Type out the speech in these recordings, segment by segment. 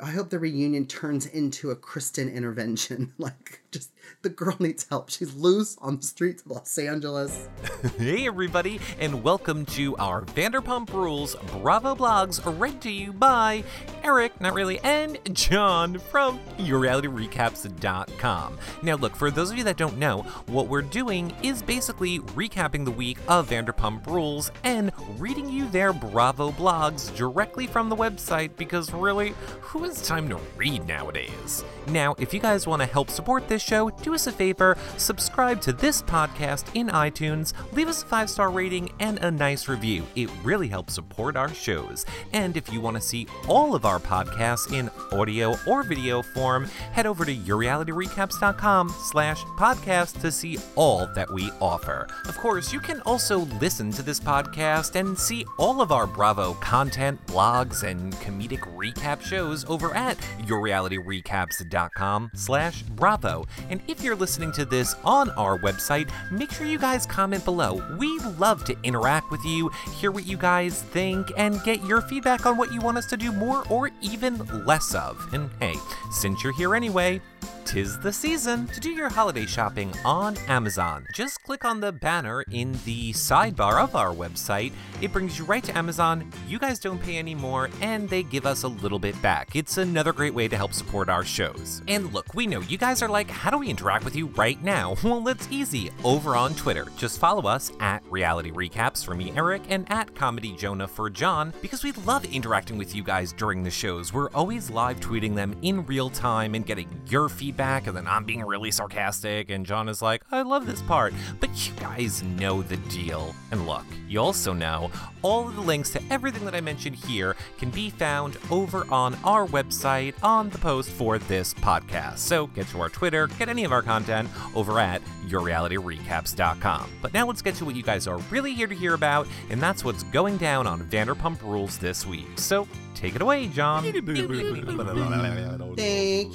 I hope the reunion turns into a Kristen intervention. like, just the girl needs help. She's loose on the streets of Los Angeles. hey, everybody, and welcome to our Vanderpump Rules Bravo blogs read to you by Eric, not really, and John from YourRealityRecaps.com. Now, look, for those of you that don't know, what we're doing is basically recapping the week of Vanderpump Rules and reading you their Bravo blogs directly from the website because really, who has time to read nowadays? Now, if you guys want to help support this show, do us a favor, subscribe to this podcast in iTunes, leave us a five star rating and a nice review. It really helps support our shows. And if you want to see all of our podcasts in audio or video form, head over to yourrealityrecaps.com slash podcast to see all that we offer. Of course, you can also listen to this podcast and see all of our Bravo content, blogs, and comedic recap shows over at yourrealityrecaps.com slash bravo. And if you're listening to this on our website, make sure you guys comment below. We love to interact with you, hear what you guys think, and get your feedback on what you want us to do more or even less of. And hey, since you're here anyway, tis the season to do your holiday shopping on Amazon. Just click on the banner in the sidebar of our website. It brings you right to Amazon. You guys don't pay any more, and they give us a little bit back. It's another great way to help support our shows. And look, we know you guys are like, how do we interact with you right now? Well, it's easy. Over on Twitter, just follow us at Reality Recaps for me, Eric, and at Comedy Jonah for John, because we love interacting with you guys during the shows. We're always live tweeting them in real time and getting your feedback, and then I'm being really sarcastic, and John is like, I love this part. But you guys know the deal. And look, you also know all of the links to everything that I mentioned here can be found over on our website on the post for this podcast. So get to our Twitter, get any of our content over at yourrealityrecaps.com. But now let's get to what you guys are really here to hear about, and that's what's going down on Vanderpump Rules this week. So take it away, John. Thank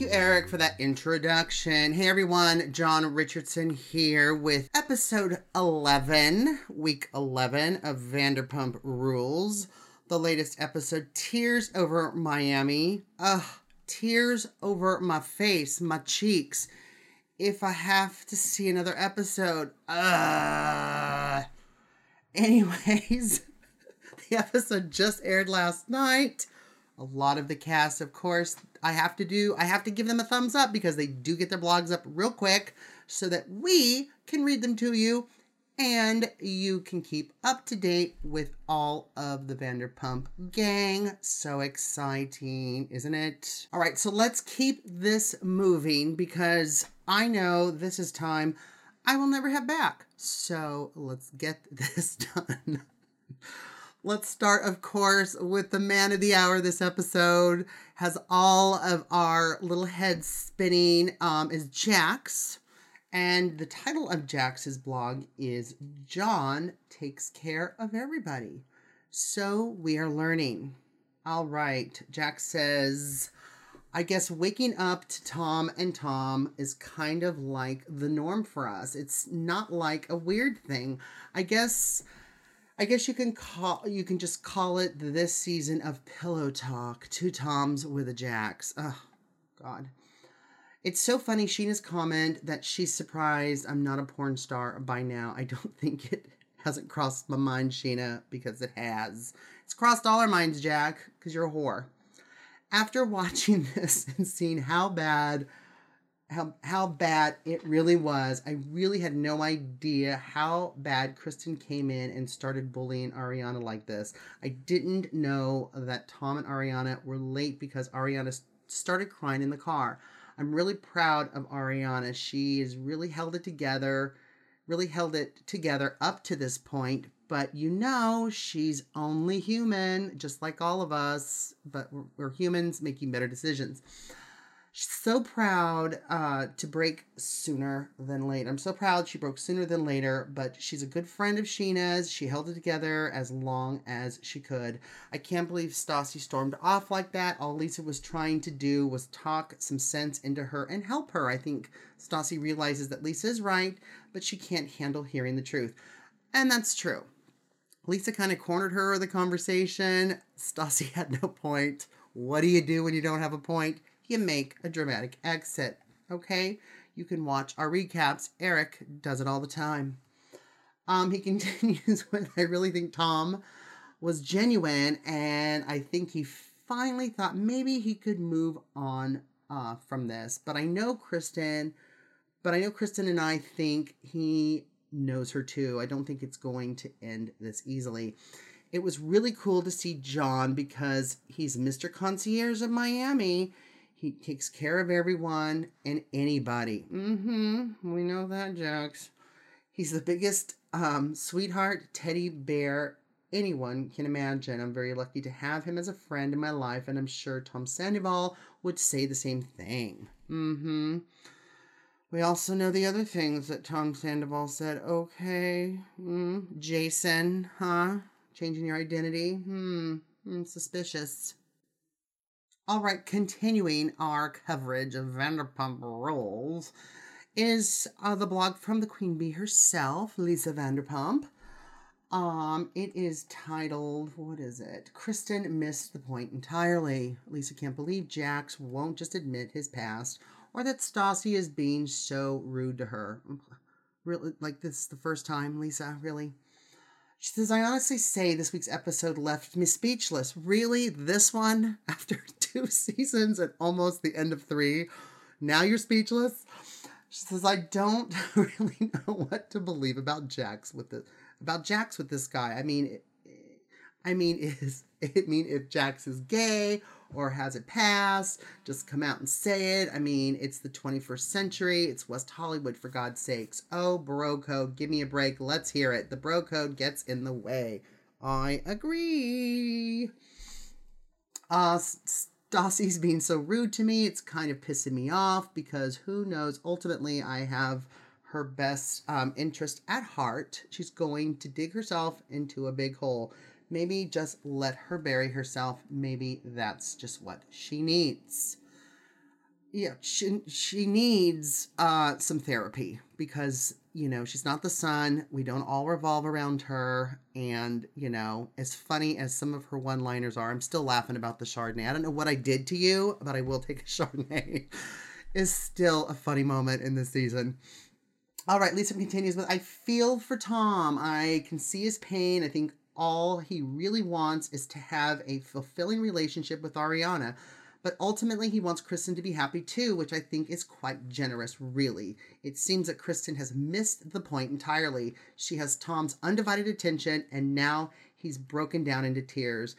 you, Eric, for that introduction. Hey, everyone, John Richardson here with episode 11, week 11 of Vanderpump Rules. The latest episode, Tears Over Miami. Ugh, tears over my face, my cheeks. If I have to see another episode, ugh. Anyways, the episode just aired last night. A lot of the cast, of course, I have to do, I have to give them a thumbs up because they do get their blogs up real quick so that we can read them to you and you can keep up to date with all of the Vanderpump gang. So exciting, isn't it? All right, so let's keep this moving because I know this is time I will never have back. So let's get this done. Let's start, of course, with the man of the hour. This episode has all of our little heads spinning. Um, is Jax, and the title of Jax's blog is "John Takes Care of Everybody." So we are learning. All right, Jax says. I guess waking up to Tom and Tom is kind of like the norm for us. It's not like a weird thing. I guess I guess you can call you can just call it this season of pillow talk. Two Toms with a Jax. Oh God. It's so funny, Scheana's comment that she's surprised I'm not a porn star by now. I don't think it hasn't crossed my mind, Scheana, because it has. It's crossed all our minds, Jack, because you're a whore. After watching this and seeing how bad how how bad it really was. I really had no idea how bad Kristen came in and started bullying Ariana like this. I didn't know that Tom and Ariana were late because Ariana started crying in the car. I'm really proud of Ariana. She has really held it together, really held it together up to this point. But you know, she's only human, just like all of us. But we're, we're humans making better decisions. She's so proud uh, to break sooner than late. I'm so proud she broke sooner than later, but she's a good friend of Scheana's. She held it together as long as she could. I can't believe Stassi stormed off like that. All Lisa was trying to do was talk some sense into her and help her. I think Stassi realizes that Lisa is right, but she can't handle hearing the truth. And that's true. Lisa kind of cornered her the conversation. Stassi had no point What do you do when you don't have a point? You make a dramatic exit. Okay? You can watch our recaps. Eric does it all the time. Um, he continues with I really think Tom was genuine, and I think he finally thought maybe he could move on uh, from this. But I know Kristen, but I know Kristen and I think he knows her too. I don't think it's going to end this easily. It was really cool to see John because he's Mr. Concierge of Miami. He takes care of everyone and anybody. Mm-hmm. We know that, Jax. He's the biggest um, sweetheart teddy bear anyone can imagine. I'm very lucky to have him as a friend in my life, and I'm sure Tom Sandoval would say the same thing. Mm-hmm. We also know the other things that Tom Sandoval said. Okay, mm, Jason, huh? Changing your identity? Hmm, mm, suspicious. All right, continuing our coverage of Vanderpump Rules is uh, the blog from the Queen Bee herself, Lisa Vanderpump. Um, it is titled, what is it? Kristen missed the point entirely. Lisa can't believe Jax won't just admit his past or that Stassi is being so rude to her. Really, like this is the first time, Lisa, really? She says, I honestly say this week's episode left me speechless. Really? This one? After two seasons and almost the end of three? Now you're speechless? She says, I don't really know what to believe about Jax with this about Jax with this guy. I mean, I mean, is it mean if Jax is gay or has it passed? Just come out and say it. I mean, it's the 21st century. It's West Hollywood, for God's sakes. Oh, bro code, give me a break. Let's hear it. The bro code gets in the way. I agree. Uh, Stassi's being so rude to me. It's kind of pissing me off because who knows? Ultimately, I have her best um, interest at heart. She's going to dig herself into a big hole. Maybe just let her bury herself. Maybe that's just what she needs. Yeah, she, she needs uh, some therapy because, you know, she's not the sun. We don't all revolve around her. And, you know, as funny as some of her one liners are, I'm still laughing about the Chardonnay. I don't know what I did to you, but I will take a Chardonnay. is still a funny moment in this season. All right, Lisa continues with I feel for Tom. I can see his pain. I think all he really wants is to have a fulfilling relationship with Ariana. But ultimately, he wants Kristen to be happy too, which I think is quite generous, really. It seems that Kristen has missed the point entirely. She has Tom's undivided attention, and now he's broken down into tears.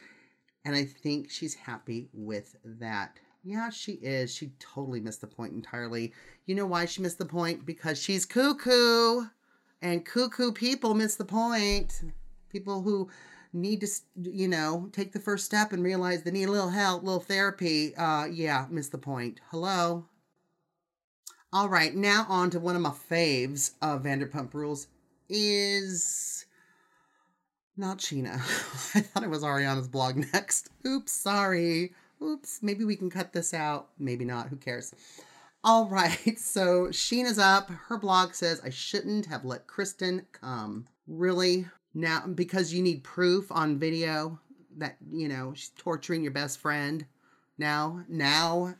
And I think she's happy with that. Yeah, she is. She totally missed the point entirely. You know why she missed the point? Because she's cuckoo. And cuckoo people miss the point. People who need to, you know, take the first step and realize they need a little help, little therapy. Uh, yeah, miss the point. Hello. All right, now on to one of my faves of Vanderpump Rules is not Scheana. I thought it was Ariana's blog next. Oops, sorry oops, maybe we can cut this out. Maybe not. Who cares? All right. So Scheana's up. Her blog says, I shouldn't have let Kristen come. Really? Now, because you need proof on video that, you know, she's torturing your best friend. Now, now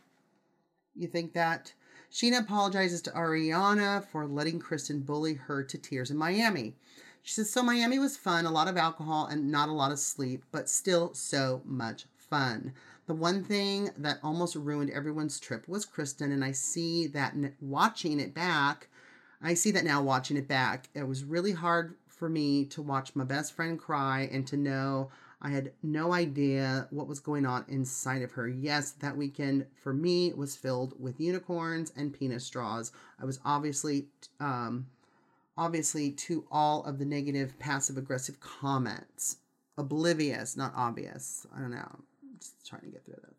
you think that? Scheana apologizes to Ariana for letting Kristen bully her to tears in Miami. She says, So Miami was fun, a lot of alcohol and not a lot of sleep, but still so much fun. The one thing that almost ruined everyone's trip was Kristen, and I see that watching it back, I see that now watching it back. It was really hard for me to watch my best friend cry and to know I had no idea what was going on inside of her. Yes, that weekend for me was filled with unicorns and penis straws. I was obviously um obviously to all of the negative passive aggressive comments. Oblivious, not obvious. I don't know I'm just trying to get through this.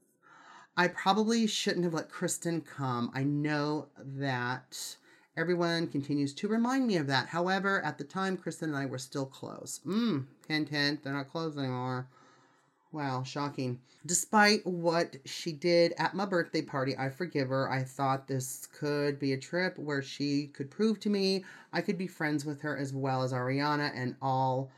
I probably shouldn't have let Kristen come. I know that everyone continues to remind me of that. However, at the time, Kristen and I were still close. Mmm, hint, hint, they're not close anymore. Wow, shocking. Despite what she did at my birthday party, I forgive her. I thought this could be a trip where she could prove to me I could be friends with her as well as Ariana and all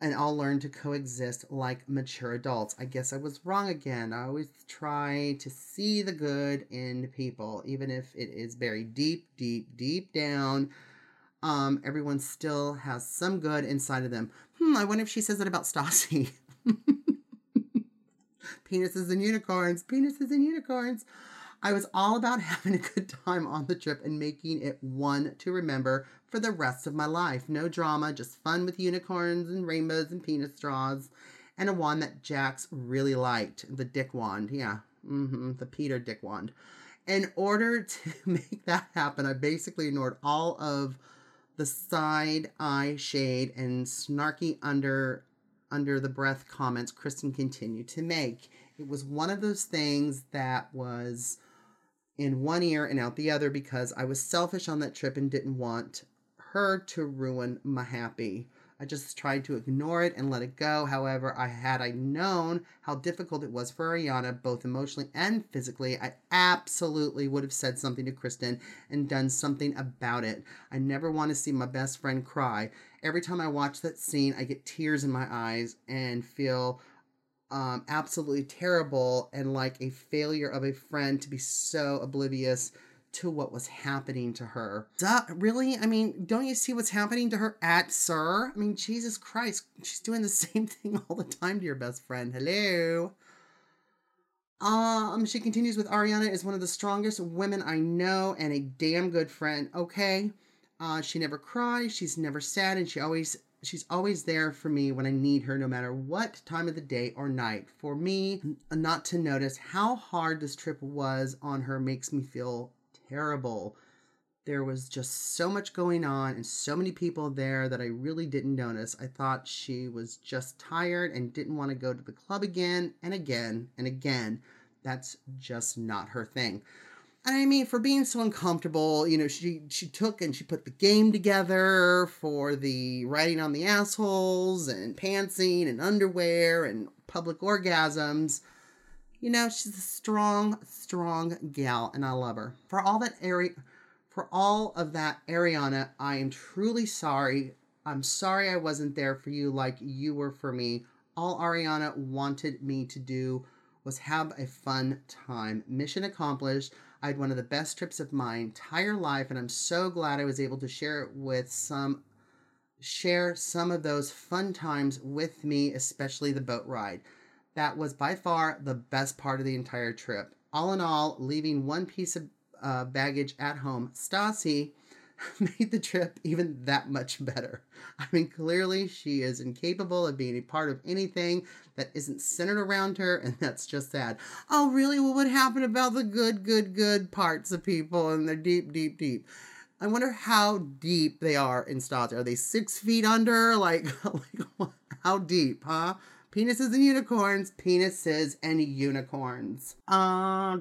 and all learn to coexist like mature adults. I guess I was wrong again. I always try to see the good in people, even if it is buried deep, deep, deep down. Um, everyone still has some good inside of them. Hmm, I wonder if she says that about Stassi. penises and unicorns, penises and unicorns. I was all about having a good time on the trip and making it one to remember for the rest of my life. No drama, just fun with unicorns and rainbows and penis straws, and a wand that Jax really liked the Dick wand. Yeah, mm-hmm, the Peter Dick wand. In order to make that happen, I basically ignored all of the side eye shade and snarky under under the breath comments Kristen continued to make. It was one of those things that was in one ear and out the other because I was selfish on that trip and didn't want her to ruin my happy. I just tried to ignore it and let it go. However, I had I known how difficult it was for Ariana, both emotionally and physically, I absolutely would have said something to Kristen and done something about it. I never want to see my best friend cry. Every time I watch that scene, I get tears in my eyes and feel um, absolutely terrible and like a failure of a friend to be so oblivious to what was happening to her. Duh, really? I mean, don't you see what's happening to her at SUR? I mean, Jesus Christ, she's doing the same thing all the time to your best friend. Hello. Um, she continues with Ariana is one of the strongest women I know and a damn good friend. Okay. Uh, she never cries, she's never sad, and she always she's always there for me when I need her, no matter what time of the day or night. For me, not to notice how hard this trip was on her makes me feel terrible. There was just so much going on and so many people there that I really didn't notice. I thought she was just tired and didn't want to go to the club again and again and again. That's just not her thing. And I mean, for being so uncomfortable, you know, she she took and she put the game together for the writing on the assholes and pantsing and underwear and public orgasms. You know, she's a strong, strong gal, and I love her. For all that Ari- for all of that, Ariana, I am truly sorry. I'm sorry I wasn't there for you like you were for me. All Ariana wanted me to do was have a fun time. Mission accomplished. I had one of the best trips of my entire life, and I'm so glad I was able to share it with some share some of those fun times with me, especially the boat ride. That was by far the best part of the entire trip. All in all, leaving one piece of uh, baggage at home, Stassi made the trip even that much better. I mean, clearly she is incapable of being a part of anything that isn't centered around her, and that's just sad. Oh, really? Well, What would happen about the good, good, good parts of people and they're deep, deep, deep? I wonder how deep they are in Stassi. Are they six feet under? Like, like how deep, huh? Penises and unicorns, penises and unicorns. Uh,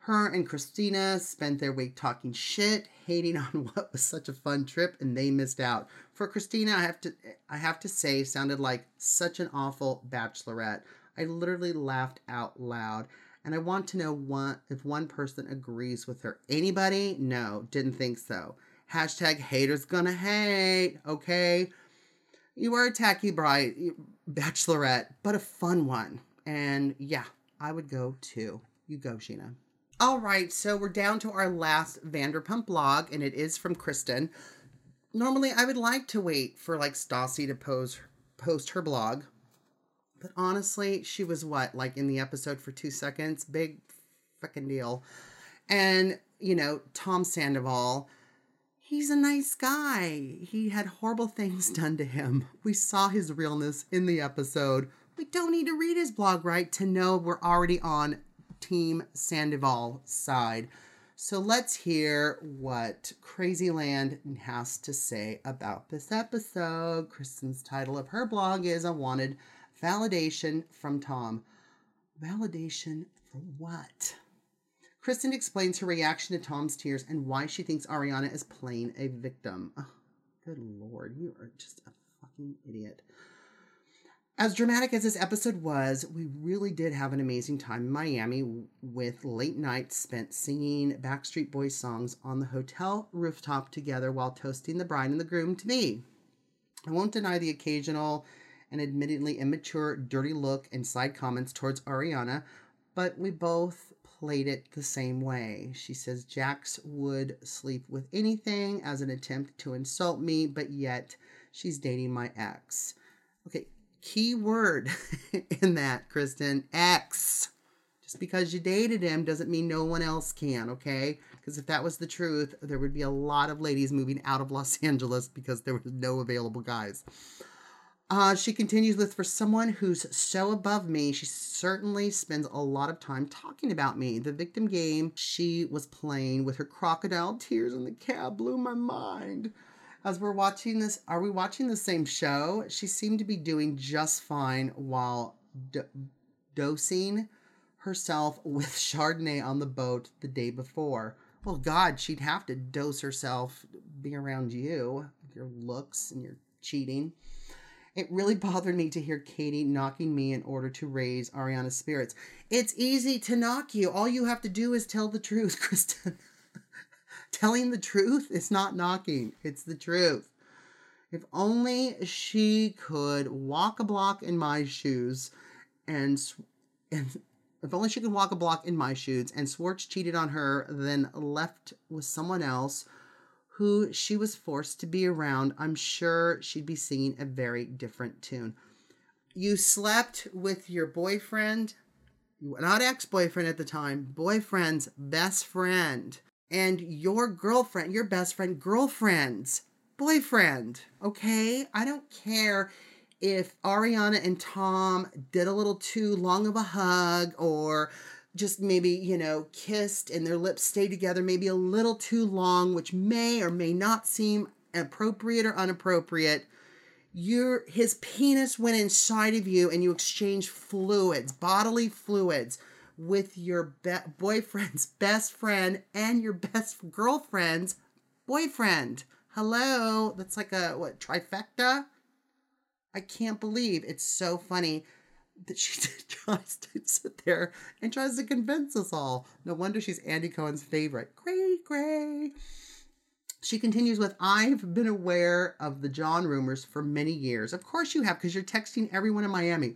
her and Christina spent their week talking shit, hating on what was such a fun trip, and they missed out. For Christina, I have to I have to say, sounded like such an awful bachelorette. I literally laughed out loud. And I want to know one if one person agrees with her. Anybody? No, didn't think so. Hashtag haters gonna hate. Okay. You are a tacky bride bachelorette, but a fun one. And yeah, I would go too. You go, Scheana. All right, so we're down to our last Vanderpump blog, and it is from Kristen. Normally, I would like to wait for like Stassi to pose, post her blog, but honestly, she was what like in the episode for two seconds, big fucking deal. And you know, Tom Sandoval, he's a nice guy. He had horrible things done to him. We saw his realness in the episode. We don't need to read his blog, right, to know we're already on Team Sandoval side. So let's hear what Crazyland has to say about this episode. Kristen's title of her blog is I Wanted Validation from Tom. Validation for what? Kristen explains her reaction to Tom's tears and why she thinks Ariana is playing a victim. Oh, good lord, you are just a fucking idiot. As dramatic as this episode was, we really did have an amazing time in Miami with late nights spent singing Backstreet Boys songs on the hotel rooftop together while toasting the bride and the groom to be. I won't deny the occasional and admittedly immature, dirty look and side comments towards Ariana, but we both played it the same way. She says Jax would sleep with anything as an attempt to insult me, but yet she's dating my ex. Okay, key word in that, Kristen ex. Just because you dated him doesn't mean no one else can, okay? Because if that was the truth, there would be a lot of ladies moving out of Los Angeles because there was no available guys. Uh, she continues with For someone who's so above me, she certainly spends a lot of time talking about me. The victim game she was playing with her crocodile tears in the cab blew my mind. As we're watching this, are we watching the same show? She seemed to be doing just fine while d- dosing herself with Chardonnay on the boat the day before. Well, God, she'd have to dose herself being around you, your looks and your cheating. It really bothered me to hear Katie knocking me in order to raise Ariana's spirits. It's easy to knock you. All you have to do is tell the truth, Kristen. Telling the truth is not knocking, it's the truth. If only she could walk a block in my shoes and, and if only she could walk a block in my shoes and Schwartz cheated on her, then left with someone else who she was forced to be around, I'm sure she'd be singing a very different tune. You slept with your boyfriend, not ex boyfriend at the time, boyfriend's best friend, and your girlfriend, your best friend, girlfriend's boyfriend. Okay? I don't care if Ariana and Tom did a little too long of a hug or just maybe, you know, kissed and their lips stayed together maybe a little too long, which may or may not seem appropriate or unappropriate. Your his penis went inside of you and you exchanged fluids, bodily fluids with your be- boyfriend's best friend and your best girlfriend's boyfriend. Hello, that's like a what trifecta? I can't believe it's so funny that she tries to sit there and tries to convince us all. No wonder she's Andy Cohen's favorite. Gray, gray. She continues with I've been aware of the John rumors for many years. Of course you have, because you're texting everyone in Miami.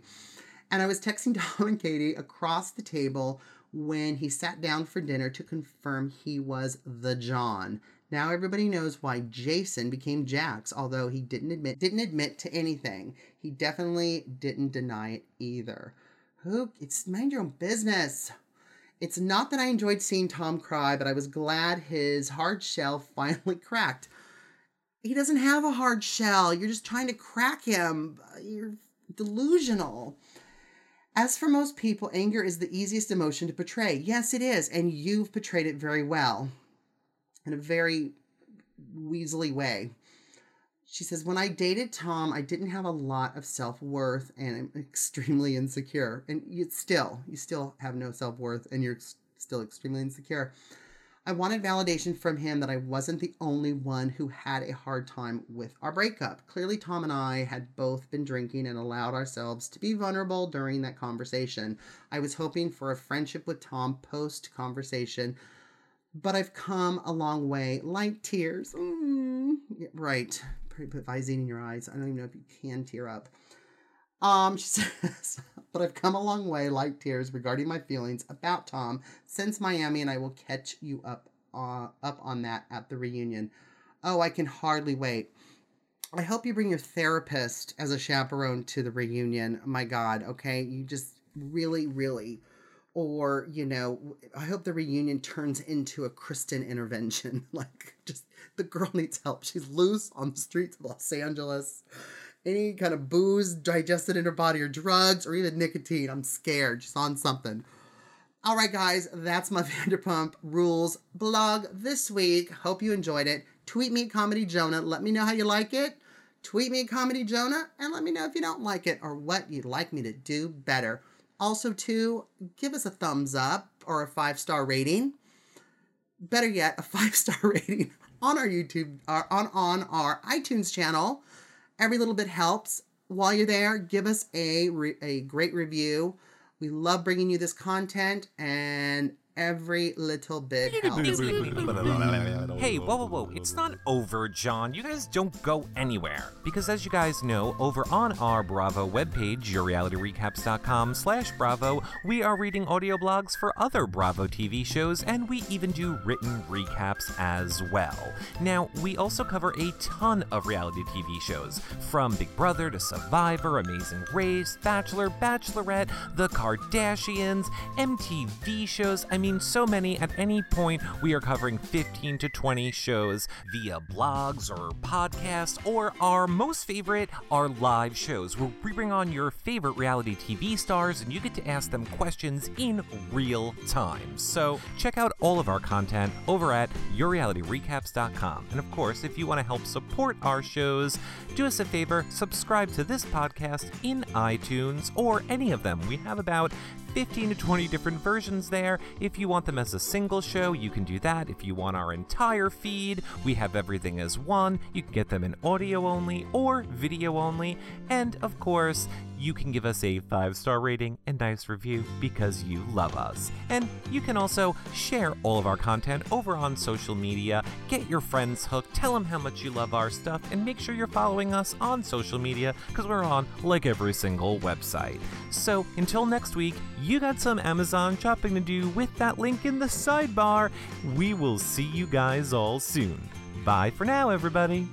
And I was texting Tom and Katie across the table when he sat down for dinner to confirm he was the John. Now everybody knows why Jason became Jax, although he didn't admit didn't admit to anything. He definitely didn't deny it either. Who it's mind your own business. It's not that I enjoyed seeing Tom cry, but I was glad his hard shell finally cracked. He doesn't have a hard shell. You're just trying to crack him. You're delusional. As for most people, anger is the easiest emotion to portray. Yes, it is, and you've portrayed it very well in a very weaselly way. She says, When I dated Tom, I didn't have a lot of self worth and I'm extremely insecure. And you still, you still have no self worth and you're still extremely insecure. I wanted validation from him that I wasn't the only one who had a hard time with our breakup. Clearly, Tom and I had both been drinking and allowed ourselves to be vulnerable during that conversation. I was hoping for a friendship with Tom post conversation but I've come a long way. Like tears. Mm, right. Put Visine in your eyes. I don't even know if you can tear up. Um, she says, but I've come a long way, like tears, regarding my feelings about Tom since Miami, and I will catch you up uh, up on that at the reunion. Oh, I can hardly wait. I hope you bring your therapist as a chaperone to the reunion. My God, okay? You just really, really or you know i hope the reunion turns into a kristen intervention like just the girl needs help. She's loose on the streets of los angeles. Any kind of booze digested in her body or drugs or even nicotine i'm scared. She's on something. All right guys that's my vanderpump rules blog this week. Hope you enjoyed it. Tweet me comedy jonah. Let me know how you like it. Tweet me comedy jonah and let me know if you don't like it or what you'd like me to do better also, too, give us a thumbs up or a five star rating. Better yet, a five star rating on our YouTube, or uh, on, on our iTunes channel. Every little bit helps. While you're there, give us a, re- a great review. We love bringing you this content, and Every little bit helps. Hey, whoa, whoa, whoa. It's not over, John. You guys don't go anywhere. Because as you guys know, over on our Bravo webpage, yourrealityrecaps.com slash Bravo, we are reading audio blogs for other Bravo TV shows, and we even do written recaps as well. Now, we also cover a ton of reality TV shows, from Big Brother to Survivor, Amazing Race, Bachelor, Bachelorette, The Kardashians, MTV shows. I mean, so many. At any point, we are covering 15 to 20 shows via blogs or podcasts, or our most favorite, our live shows, where we bring on your favorite reality TV stars and you get to ask them questions in real time. So check out all of our content over at yourrealityrecaps.com. And of course, if you want to help support our shows, do us a favor, subscribe to this podcast in iTunes or any of them. We have about 15 to 20 different versions there. If you want them as a single show, you can do that. If you want our entire feed, we have everything as one. You can get them in audio only or video only. And of course, you can give us a five star rating and nice review because you love us. And you can also share all of our content over on social media. Get your friends hooked, tell them how much you love our stuff, and make sure you're following us on social media because we're on like every single website. So until next week, you got some Amazon shopping to do with that link in the sidebar. We will see you guys all soon. Bye for now, everybody.